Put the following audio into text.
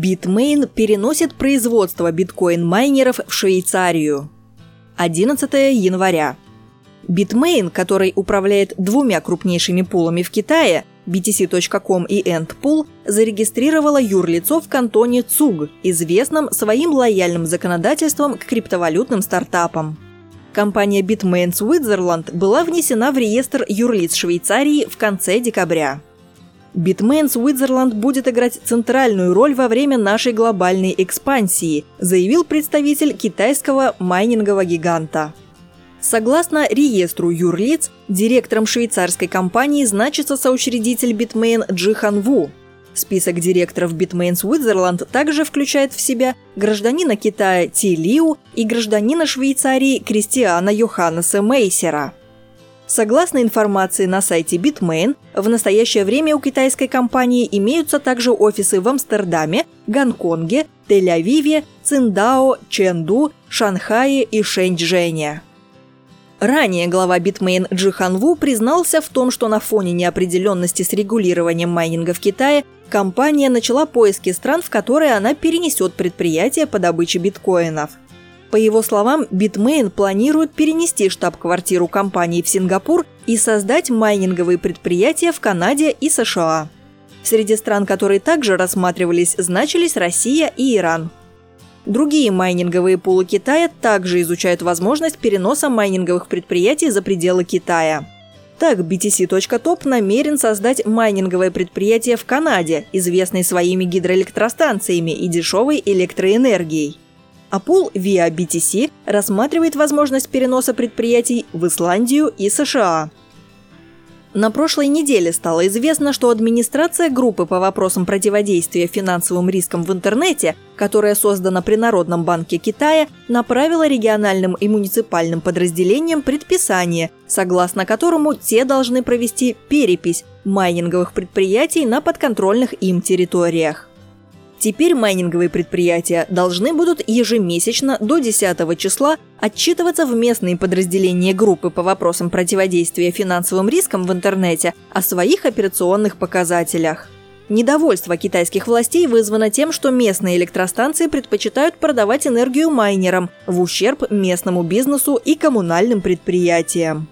Bitmain переносит производство биткоин-майнеров в Швейцарию. 11 января. Bitmain, который управляет двумя крупнейшими пулами в Китае, BTC.com и Endpool, зарегистрировала юрлицо в кантоне ЦУГ, известном своим лояльным законодательством к криптовалютным стартапам. Компания Bitmain Switzerland была внесена в реестр юрлиц Швейцарии в конце декабря. Bitmain Switzerland будет играть центральную роль во время нашей глобальной экспансии, заявил представитель китайского майнингового гиганта. Согласно реестру юрлиц, директором швейцарской компании значится соучредитель Bitmain Джихан Ву. Список директоров Bitmain Switzerland также включает в себя гражданина Китая Ти Лиу и гражданина Швейцарии Кристиана Йоханнеса Мейсера. Согласно информации на сайте Bitmain, в настоящее время у китайской компании имеются также офисы в Амстердаме, Гонконге, Тель-Авиве, Циндао, Чэнду, Шанхае и Шэньчжэне. Ранее глава Bitmain Джихан Ву признался в том, что на фоне неопределенности с регулированием майнинга в Китае компания начала поиски стран, в которые она перенесет предприятие по добыче биткоинов. По его словам, Bitmain планирует перенести штаб-квартиру компании в Сингапур и создать майнинговые предприятия в Канаде и США. Среди стран, которые также рассматривались, значились Россия и Иран – Другие майнинговые пулы Китая также изучают возможность переноса майнинговых предприятий за пределы Китая. Так, BTC.top намерен создать майнинговое предприятие в Канаде, известное своими гидроэлектростанциями и дешевой электроэнергией. А пул via BTC рассматривает возможность переноса предприятий в Исландию и США. На прошлой неделе стало известно, что администрация группы по вопросам противодействия финансовым рискам в интернете, которая создана при Народном банке Китая, направила региональным и муниципальным подразделениям предписание, согласно которому те должны провести перепись майнинговых предприятий на подконтрольных им территориях. Теперь майнинговые предприятия должны будут ежемесячно до 10 числа отчитываться в местные подразделения группы по вопросам противодействия финансовым рискам в интернете о своих операционных показателях. Недовольство китайских властей вызвано тем, что местные электростанции предпочитают продавать энергию майнерам в ущерб местному бизнесу и коммунальным предприятиям.